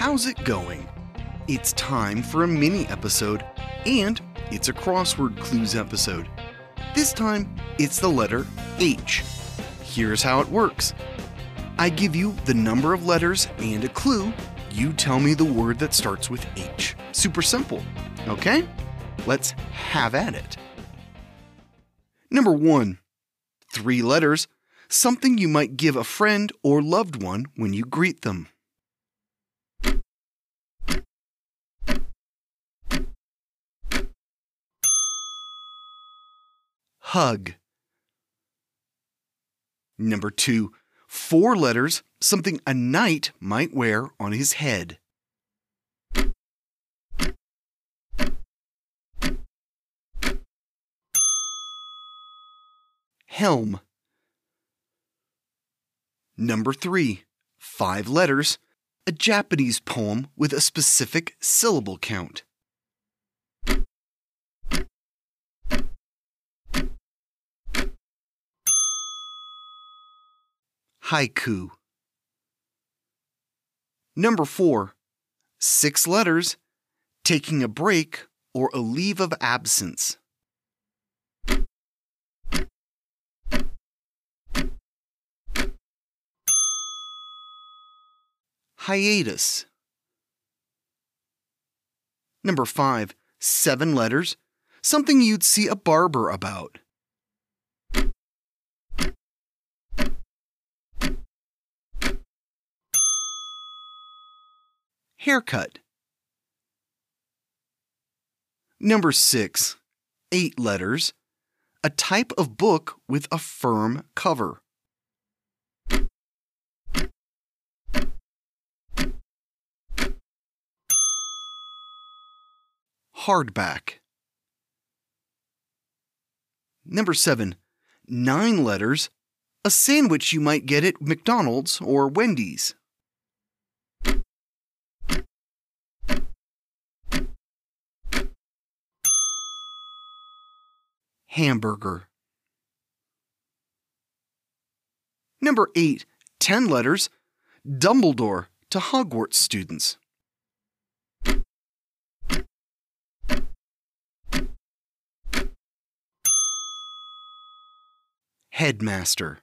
how's it going? It's time for a mini episode, and it's a crossword clues episode. This time, it's the letter H. Here's how it works I give you the number of letters and a clue. You tell me the word that starts with H. Super simple, okay? Let's have at it. Number one, three letters, something you might give a friend or loved one when you greet them. Hug. Number two, four letters, something a knight might wear on his head. Helm. Number three, five letters, a Japanese poem with a specific syllable count. Haiku. Number four, six letters, taking a break or a leave of absence. Hiatus. Number five, seven letters, something you'd see a barber about. Haircut. Number six, eight letters, a type of book with a firm cover. Hardback. Number seven, nine letters, a sandwich you might get at McDonald's or Wendy's. Hamburger. Number 8, 10 letters, Dumbledore to Hogwarts students. Headmaster.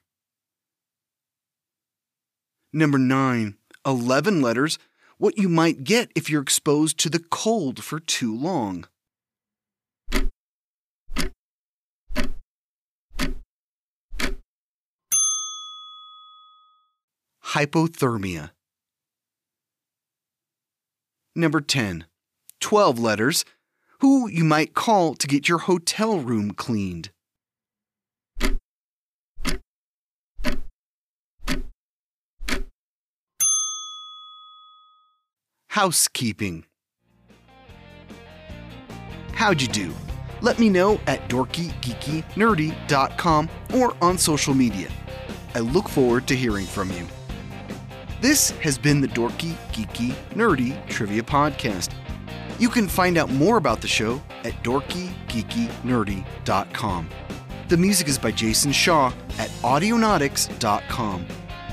Number 9, 11 letters, what you might get if you're exposed to the cold for too long. Hypothermia. Number 10. 12 letters. Who you might call to get your hotel room cleaned. Housekeeping. How'd you do? Let me know at dorkygeekynerdy.com or on social media. I look forward to hearing from you. This has been the Dorky, Geeky, Nerdy Trivia Podcast. You can find out more about the show at dorkygeekynerdy.com. The music is by Jason Shaw at audionautix.com.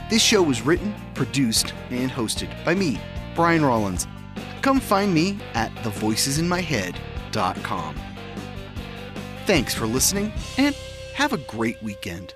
This show was written, produced, and hosted by me, Brian Rollins. Come find me at thevoicesinmyhead.com. Thanks for listening and have a great weekend.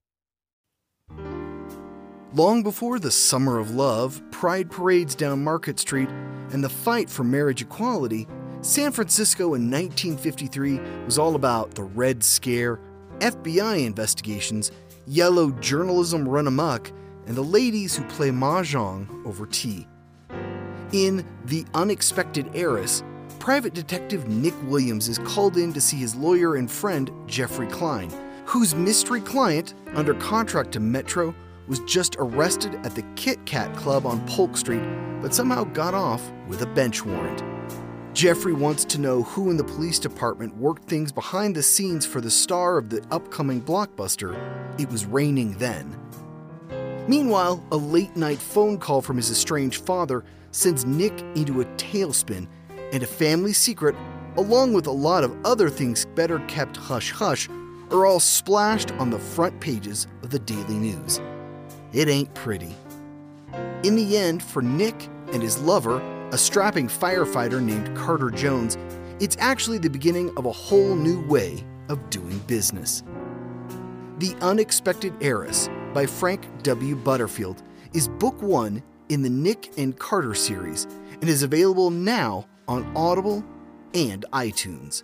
Long before the summer of love, pride parades down Market Street, and the fight for marriage equality, San Francisco in 1953 was all about the Red Scare, FBI investigations, yellow journalism run amok, and the ladies who play mahjong over tea. In The Unexpected Heiress, private detective Nick Williams is called in to see his lawyer and friend, Jeffrey Klein, whose mystery client, under contract to Metro, was just arrested at the Kit Kat Club on Polk Street, but somehow got off with a bench warrant. Jeffrey wants to know who in the police department worked things behind the scenes for the star of the upcoming blockbuster, It Was Raining Then. Meanwhile, a late night phone call from his estranged father sends Nick into a tailspin, and a family secret, along with a lot of other things better kept hush hush, are all splashed on the front pages of the Daily News. It ain't pretty. In the end, for Nick and his lover, a strapping firefighter named Carter Jones, it's actually the beginning of a whole new way of doing business. The Unexpected Heiress by Frank W. Butterfield is book one in the Nick and Carter series and is available now on Audible and iTunes.